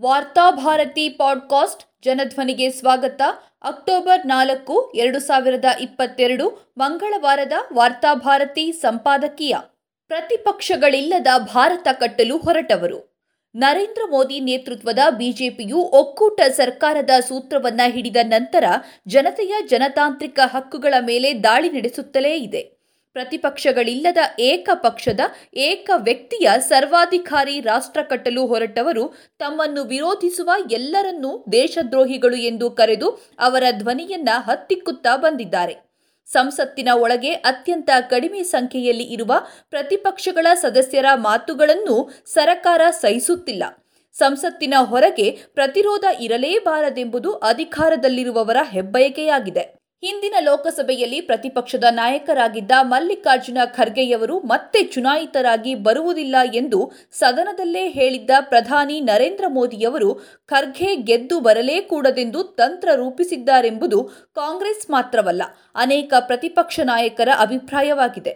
Varthabharati podcast ಜನಧ್ವನಿಗೆ ಸ್ವಾಗತ. October ನಾಲ್ಕು, ಎರಡು ಸಾವಿರದ ಇಪ್ಪತ್ತೆರಡು, ಮಂಗಳವಾರದ ವಾರ್ತಾಭಾರತಿ ಸಂಪಾದಕೀಯ. ಪ್ರತಿಪಕ್ಷಗಳಿಲ್ಲದ ಭಾರತ ಕಟ್ಟಲು ಹೊರಟವರು. ನರೇಂದ್ರ ಮೋದಿ ನೇತೃತ್ವದ ಬಿಜೆಪಿಯು ಒಕ್ಕೂಟ ಸರ್ಕಾರದ ಸೂತ್ರವನ್ನ ಹಿಡಿದ ನಂತರ ಜನತೆಯ ಜನತಾಂತ್ರಿಕ ಹಕ್ಕುಗಳ ಮೇಲೆ ದಾಳಿ ನಡೆಸುತ್ತಲೇ ಇದೆ. ಪ್ರತಿಪಕ್ಷಗಳಿಲ್ಲದ ಏಕ ಪಕ್ಷದ ಏಕ ವ್ಯಕ್ತಿಯ ಸರ್ವಾಧಿಕಾರಿ ರಾಷ್ಟ್ರ ಕಟ್ಟಲು ಹೊರಟವರು ತಮ್ಮನ್ನು ವಿರೋಧಿಸುವ ಎಲ್ಲರನ್ನೂ ದೇಶದ್ರೋಹಿಗಳು ಎಂದು ಕರೆದು ಅವರ ಧ್ವನಿಯನ್ನ ಹತ್ತಿಕ್ಕುತ್ತಾ ಬಂದಿದ್ದಾರೆ. ಸಂಸತ್ತಿನ ಒಳಗೆ ಅತ್ಯಂತ ಕಡಿಮೆ ಸಂಖ್ಯೆಯಲ್ಲಿ ಇರುವ ಪ್ರತಿಪಕ್ಷಗಳ ಸದಸ್ಯರ ಮಾತುಗಳನ್ನು ಸರಕಾರ ಸಹಿಸುತ್ತಿಲ್ಲ. ಸಂಸತ್ತಿನ ಹೊರಗೆ ಪ್ರತಿರೋಧ ಇರಲೇಬಾರದೆಂಬುದು ಅಧಿಕಾರದಲ್ಲಿರುವವರ ಹೆಬ್ಬಯಕೆಯಾಗಿದೆ. ಹಿಂದಿನ ಲೋಕಸಭೆಯಲ್ಲಿ ಪ್ರತಿಪಕ್ಷದ ನಾಯಕರಾಗಿದ್ದ ಮಲ್ಲಿಕಾರ್ಜುನ ಖರ್ಗೆಯವರು ಮತ್ತೆ ಚುನಾಯಿತರಾಗಿ ಬರುವುದಿಲ್ಲ ಎಂದು ಸದನದಲ್ಲೇ ಹೇಳಿದ್ದ ಪ್ರಧಾನಿ ನರೇಂದ್ರ ಮೋದಿಯವರು ಖರ್ಗೆ ಗೆದ್ದು ಬರಲೇ ಕೂಡದೆಂದು ತಂತ್ರ ರೂಪಿಸಿದ್ದಾರೆಂಬುದು ಕಾಂಗ್ರೆಸ್ ಮಾತ್ರವಲ್ಲ, ಅನೇಕ ಪ್ರತಿಪಕ್ಷ ನಾಯಕರ ಅಭಿಪ್ರಾಯವಾಗಿದೆ.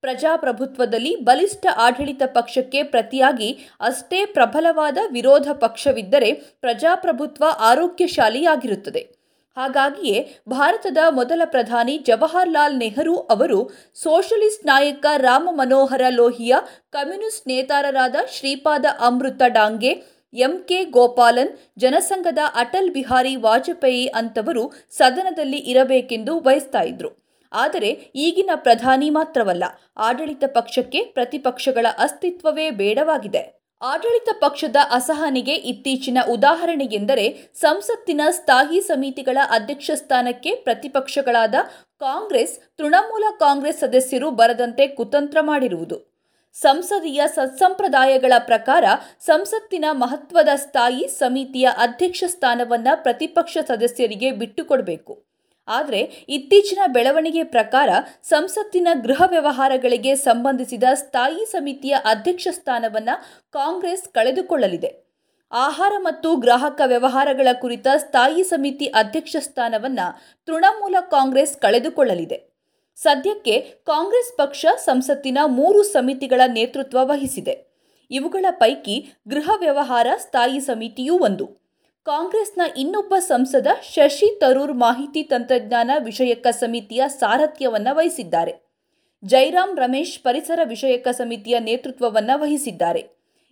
ಪ್ರಜಾಪ್ರಭುತ್ವದಲ್ಲಿ ಬಲಿಷ್ಠ ಆಡಳಿತ ಪಕ್ಷಕ್ಕೆ ಪ್ರತಿಯಾಗಿ ಅಷ್ಟೇ ಪ್ರಬಲವಾದ ವಿರೋಧ ಪಕ್ಷವಿದ್ದರೆ ಪ್ರಜಾಪ್ರಭುತ್ವ ಆರೋಗ್ಯಶಾಲಿಯಾಗಿರುತ್ತದೆ. ಹಾಗಾಗಿಯೇ ಭಾರತದ ಮೊದಲ ಪ್ರಧಾನಿ ಜವಾಹರ್ಲಾಲ್ ನೆಹರು ಅವರು ಸೋಷಲಿಸ್ಟ್ ನಾಯಕ ರಾಮ ಮನೋಹರ ಲೋಹಿಯಾ ಕಮ್ಯುನಿಸ್ಟ್ ನೇತಾರರಾದ ಶ್ರೀಪಾದ ಅಮೃತ ಡಾಂಗೆ, ಎಂಕೆ ಗೋಪಾಲನ್, ಜನಸಂಘದ ಅಟಲ್ ಬಿಹಾರಿ ವಾಜಪೇಯಿ ಅಂತವರು ಸದನದಲ್ಲಿ ಇರಬೇಕೆಂದು ಬಯಸ್ತಾ ಇದ್ರು. ಆದರೆ ಈಗಿನ ಪ್ರಧಾನಿ ಮಾತ್ರವಲ್ಲ, ಆಡಳಿತ ಪಕ್ಷಕ್ಕೆ ಪ್ರತಿಪಕ್ಷಗಳ ಅಸ್ತಿತ್ವವೇ ಬೇಡವಾಗಿದೆ. ಆಡಳಿತ ಪಕ್ಷದ ಅಸಹನೆಗೆ ಇತ್ತೀಚಿನ ಉದಾಹರಣೆ ಎಂದರೆ ಸಂಸತ್ತಿನ ಸ್ಥಾಯಿ ಸಮಿತಿಗಳ ಅಧ್ಯಕ್ಷ ಸ್ಥಾನಕ್ಕೆ ಪ್ರತಿಪಕ್ಷಗಳಾದ ಕಾಂಗ್ರೆಸ್, ತೃಣಮೂಲ ಕಾಂಗ್ರೆಸ್ ಸದಸ್ಯರು ಬರದಂತೆ ಕುತಂತ್ರ ಮಾಡಿರುವುದು. ಸಂಸದೀಯ ಸತ್ಸಂಪ್ರದಾಯಗಳ ಪ್ರಕಾರ ಸಂಸತ್ತಿನ ಮಹತ್ವದ ಸ್ಥಾಯಿ ಸಮಿತಿಯ ಅಧ್ಯಕ್ಷ ಸ್ಥಾನವನ್ನು ಪ್ರತಿಪಕ್ಷ ಸದಸ್ಯರಿಗೆ ಬಿಟ್ಟುಕೊಡಬೇಕು. ಆದರೆ ಇತ್ತೀಚಿನ ಬೆಳವಣಿಗೆ ಪ್ರಕಾರ ಸಂಸತ್ತಿನ ಗೃಹ ವ್ಯವಹಾರಗಳಿಗೆ ಸಂಬಂಧಿಸಿದ ಸ್ಥಾಯಿ ಸಮಿತಿಯ ಅಧ್ಯಕ್ಷ ಸ್ಥಾನವನ್ನು ಕಾಂಗ್ರೆಸ್ ಕಳೆದುಕೊಳ್ಳಲಿದೆ. ಆಹಾರ ಮತ್ತು ಗ್ರಾಹಕ ವ್ಯವಹಾರಗಳ ಕುರಿತ ಸ್ಥಾಯಿ ಸಮಿತಿ ಅಧ್ಯಕ್ಷ ಸ್ಥಾನವನ್ನು ತೃಣಮೂಲ ಕಾಂಗ್ರೆಸ್ ಕಳೆದುಕೊಳ್ಳಲಿದೆ. ಸದ್ಯಕ್ಕೆ ಕಾಂಗ್ರೆಸ್ ಪಕ್ಷ ಸಂಸತ್ತಿನ ಮೂರು ಸಮಿತಿಗಳ ನೇತೃತ್ವ ವಹಿಸಿದೆ. ಇವುಗಳ ಪೈಕಿ ಗೃಹ ವ್ಯವಹಾರ ಸ್ಥಾಯಿ ಸಮಿತಿಯೂ ಒಂದು. ಕಾಂಗ್ರೆಸ್ನ ಇನ್ನೊಬ್ಬ ಸಂಸದ ಶಶಿ ತರೂರ್ ಮಾಹಿತಿ ತಂತ್ರಜ್ಞಾನ ವಿಷಯಕ ಸಮಿತಿಯ ಸಾರಥ್ಯವನ್ನು ವಹಿಸಿದ್ದಾರೆ. ಜೈರಾಮ್ ರಮೇಶ್ ಪರಿಸರ ವಿಷಯಕ ಸಮಿತಿಯ ನೇತೃತ್ವವನ್ನು ವಹಿಸಿದ್ದಾರೆ.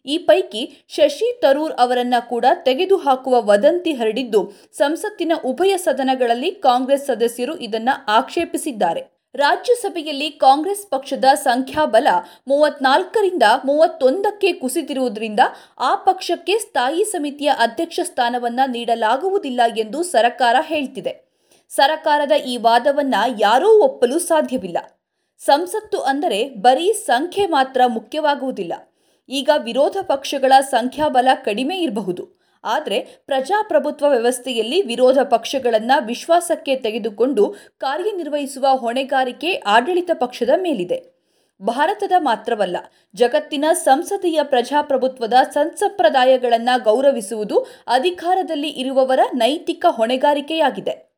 ಈ ಪೈಕಿ ಶಶಿ ತರೂರ್ ಅವರನ್ನು ಕೂಡ ತೆಗೆದುಹಾಕುವ ವದಂತಿ ಹರಡಿದ್ದು, ಸಂಸತ್ತಿನ ಉಭಯ ಸದನಗಳಲ್ಲಿ ಕಾಂಗ್ರೆಸ್ ಸದಸ್ಯರು ಇದನ್ನು ಆಕ್ಷೇಪಿಸಿದ್ದಾರೆ. ರಾಜ್ಯಸಭೆಯಲ್ಲಿ ಕಾಂಗ್ರೆಸ್ ಪಕ್ಷದ ಸಂಖ್ಯಾಬಲ ಮೂವತ್ನಾಲ್ಕರಿಂದ ಮೂವತ್ತೊಂದಕ್ಕೆ ಕುಸಿದಿರುವುದರಿಂದ ಆ ಪಕ್ಷಕ್ಕೆ ಸ್ಥಾಯಿ ಸಮಿತಿಯ ಅಧ್ಯಕ್ಷ ಸ್ಥಾನವನ್ನು ನೀಡಲಾಗುವುದಿಲ್ಲ ಎಂದು ಸರಕಾರ ಹೇಳ್ತಿದೆ. ಸರಕಾರದ ಈ ವಾದವನ್ನು ಯಾರೂ ಒಪ್ಪಲು ಸಾಧ್ಯವಿಲ್ಲ. ಸಂಸತ್ತು ಅಂದರೆ ಬರೀ ಸಂಖ್ಯೆ ಮಾತ್ರ ಮುಖ್ಯವಾಗುವುದಿಲ್ಲ. ಈಗ ವಿರೋಧ ಪಕ್ಷಗಳ ಸಂಖ್ಯಾಬಲ ಕಡಿಮೆ ಇರಬಹುದು. ಆದರೆ ಪ್ರಜಾಪ್ರಭುತ್ವ ವ್ಯವಸ್ಥೆಯಲ್ಲಿ ವಿರೋಧ ಪಕ್ಷಗಳನ್ನು ವಿಶ್ವಾಸಕ್ಕೆ ತೆಗೆದುಕೊಂಡು ಕಾರ್ಯನಿರ್ವಹಿಸುವ ಹೊಣೆಗಾರಿಕೆ ಆಡಳಿತ ಪಕ್ಷದ ಮೇಲಿದೆ. ಭಾರತದ ಮಾತ್ರವಲ್ಲ, ಜಗತ್ತಿನ ಸಂಸದೀಯ ಪ್ರಜಾಪ್ರಭುತ್ವದ ಸಂಸಂಪ್ರದಾಯಗಳನ್ನು ಗೌರವಿಸುವುದು ಅಧಿಕಾರದಲ್ಲಿ ಇರುವವರ ನೈತಿಕ ಹೊಣೆಗಾರಿಕೆಯಾಗಿದೆ.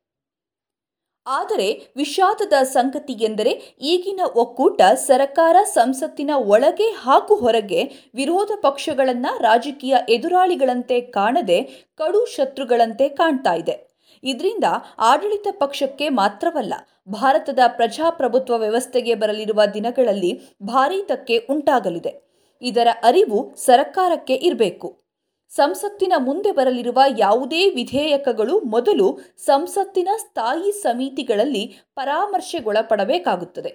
ಆದರೆ ವಿಷಾದದ ಸಂಗತಿ ಎಂದರೆ ಈಗಿನ ಒಕ್ಕೂಟ ಸರಕಾರ ಸಂಸತ್ತಿನ ಒಳಗೆ ಹಾಗೂ ಹೊರಗೆ ವಿರೋಧ ಪಕ್ಷಗಳನ್ನು ರಾಜಕೀಯ ಎದುರಾಳಿಗಳಂತೆ ಕಾಣದೆ ಕಡು ಶತ್ರುಗಳಂತೆ ಕಾಣ್ತಾ ಇದೆ. ಇದರಿಂದ ಆಡಳಿತ ಪಕ್ಷಕ್ಕೆ ಮಾತ್ರವಲ್ಲ, ಭಾರತದ ಪ್ರಜಾಪ್ರಭುತ್ವ ವ್ಯವಸ್ಥೆಗೆ ಬರಲಿರುವ ದಿನಗಳಲ್ಲಿ ಭಾರೀ ತಕ್ಕೆ ಉಂಟಾಗಲಿದೆ. ಇದರ ಅರಿವು ಸರಕಾರಕ್ಕೆ ಇರಬೇಕು. ಸಂಸತ್ತಿನ ಮುಂದೆ ಬರಲಿರುವ ಯಾವುದೇ ವಿಧೇಯಕಗಳು ಮೊದಲು ಸಂಸತ್ತಿನ ಸ್ಥಾಯಿ ಸಮಿತಿಗಳಲ್ಲಿ ಪರಾಮರ್ಶೆಗೊಳಪಡಬೇಕಾಗುತ್ತದೆ.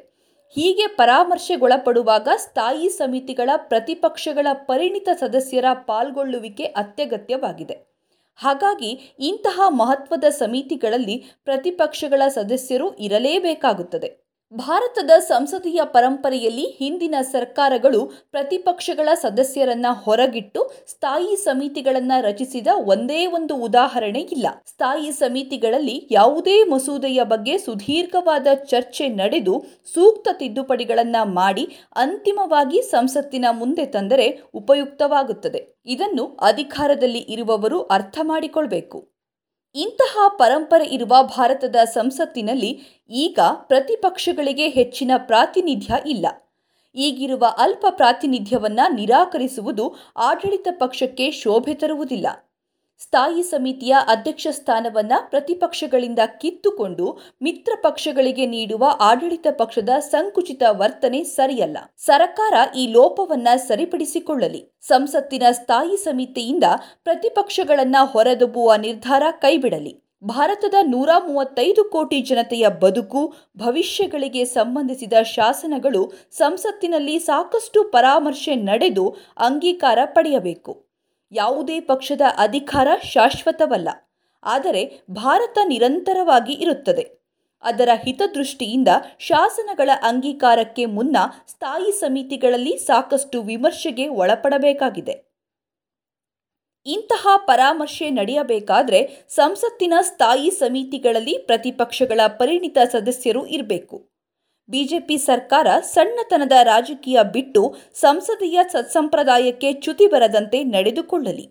ಹೀಗೆ ಪರಾಮರ್ಶೆಗೊಳಪಡುವಾಗ ಸ್ಥಾಯಿ ಸಮಿತಿಗಳ ಪ್ರತಿಪಕ್ಷಗಳ ಪರಿಣಿತ ಸದಸ್ಯರ ಪಾಲ್ಗೊಳ್ಳುವಿಕೆ ಅತ್ಯಗತ್ಯವಾಗಿದೆ. ಹಾಗಾಗಿ ಇಂತಹ ಮಹತ್ವದ ಸಮಿತಿಗಳಲ್ಲಿ ಪ್ರತಿಪಕ್ಷಗಳ ಸದಸ್ಯರು ಇರಲೇಬೇಕಾಗುತ್ತದೆ. ಭಾರತದ ಸಂಸದೀಯ ಪರಂಪರೆಯಲ್ಲಿ ಹಿಂದಿನ ಸರ್ಕಾರಗಳು ಪ್ರತಿಪಕ್ಷಗಳ ಸದಸ್ಯರನ್ನ ಹೊರಗಿಟ್ಟು ಸ್ಥಾಯಿ ಸಮಿತಿಗಳನ್ನು ರಚಿಸಿದ ಒಂದೇ ಒಂದು ಉದಾಹರಣೆ ಇಲ್ಲ. ಸ್ಥಾಯಿ ಸಮಿತಿಗಳಲ್ಲಿ ಯಾವುದೇ ಮಸೂದೆಯ ಬಗ್ಗೆ ಸುದೀರ್ಘವಾದ ಚರ್ಚೆ ನಡೆದು ಸೂಕ್ತ ತಿದ್ದುಪಡಿಗಳನ್ನು ಮಾಡಿ ಅಂತಿಮವಾಗಿ ಸಂಸತ್ತಿನ ಮುಂದೆ ತಂದರೆ ಉಪಯುಕ್ತವಾಗುತ್ತದೆ. ಇದನ್ನು ಅಧಿಕಾರದಲ್ಲಿ ಇರುವವರು ಅರ್ಥ ಮಾಡಿಕೊಳ್ಬೇಕು. ಇಂತಹ ಪರಂಪರೆ ಇರುವ ಭಾರತದ ಸಂಸತ್ತಿನಲ್ಲಿ ಈಗ ಪ್ರತಿಪಕ್ಷಗಳಿಗೆ ಹೆಚ್ಚಿನ ಪ್ರಾತಿನಿಧ್ಯ ಇಲ್ಲ. ಈಗಿರುವ ಅಲ್ಪ ಪ್ರಾತಿನಿಧ್ಯವನ್ನು ನಿರಾಕರಿಸುವುದು ಆಡಳಿತ ಪಕ್ಷಕ್ಕೆ ಶೋಭೆ ತರುವುದಿಲ್ಲ. ಸ್ಥಾಯಿ ಸಮಿತಿಯ ಅಧ್ಯಕ್ಷ ಸ್ಥಾನವನ್ನು ಪ್ರತಿಪಕ್ಷಗಳಿಂದ ಕಿತ್ತುಕೊಂಡು ಮಿತ್ರ ಪಕ್ಷಗಳಿಗೆ ನೀಡುವ ಆಡಳಿತ ಪಕ್ಷದ ಸಂಕುಚಿತ ವರ್ತನೆ ಸರಿಯಲ್ಲ. ಸರ್ಕಾರ ಈ ಲೋಪವನ್ನ ಸರಿಪಡಿಸಿಕೊಳ್ಳಲಿ. ಸಂಸತ್ತಿನ ಸ್ಥಾಯಿ ಸಮಿತಿಯಿಂದ ಪ್ರತಿಪಕ್ಷಗಳನ್ನ ಹೊರದಬ್ಬುವ ನಿರ್ಧಾರ ಕೈಬಿಡಲಿ. ಭಾರತದ ನೂರ ಮೂವತ್ತೈದು ಕೋಟಿ ಜನತೆಯ ಬದುಕು, ಭವಿಷ್ಯಗಳಿಗೆ ಸಂಬಂಧಿಸಿದ ಶಾಸನಗಳು ಸಂಸತ್ತಿನಲ್ಲಿ ಸಾಕಷ್ಟು ಪರಾಮರ್ಶೆ ನಡೆದು ಅಂಗೀಕಾರ ಪಡೆಯಬೇಕು. ಯಾವುದೇ ಪಕ್ಷದ ಅಧಿಕಾರ ಶಾಶ್ವತವಲ್ಲ, ಆದರೆ ಭಾರತ ನಿರಂತರವಾಗಿ ಇರುತ್ತದೆ. ಅದರ ಹಿತದೃಷ್ಟಿಯಿಂದ ಶಾಸನಗಳ ಅಂಗೀಕಾರಕ್ಕೆ ಮುನ್ನ ಸ್ಥಾಯಿ ಸಮಿತಿಗಳಲ್ಲಿ ಸಾಕಷ್ಟು ವಿಮರ್ಶೆಗೆ ಒಳಪಡಬೇಕಾಗಿದೆ. ಇಂತಹ ಪರಾಮರ್ಶೆ ನಡೆಯಬೇಕಾದರೆ ಸಂಸತ್ತಿನ ಸ್ಥಾಯಿ ಸಮಿತಿಗಳಲ್ಲಿ ಪ್ರತಿಪಕ್ಷಗಳ ಪರಿಣಿತ ಸದಸ್ಯರು ಇರಬೇಕು. ಬಿಜೆಪಿ ಸರ್ಕಾರ ಸಣ್ಣತನದ ರಾಜಕೀಯ ಬಿಟ್ಟು ಸಂಸದೀಯ ಸತ್ಸಂಪ್ರದಾಯಕ್ಕೆ ಚ್ಯುತಿ ಬರದಂತೆ ನಡೆದುಕೊಳ್ಳಲಿ.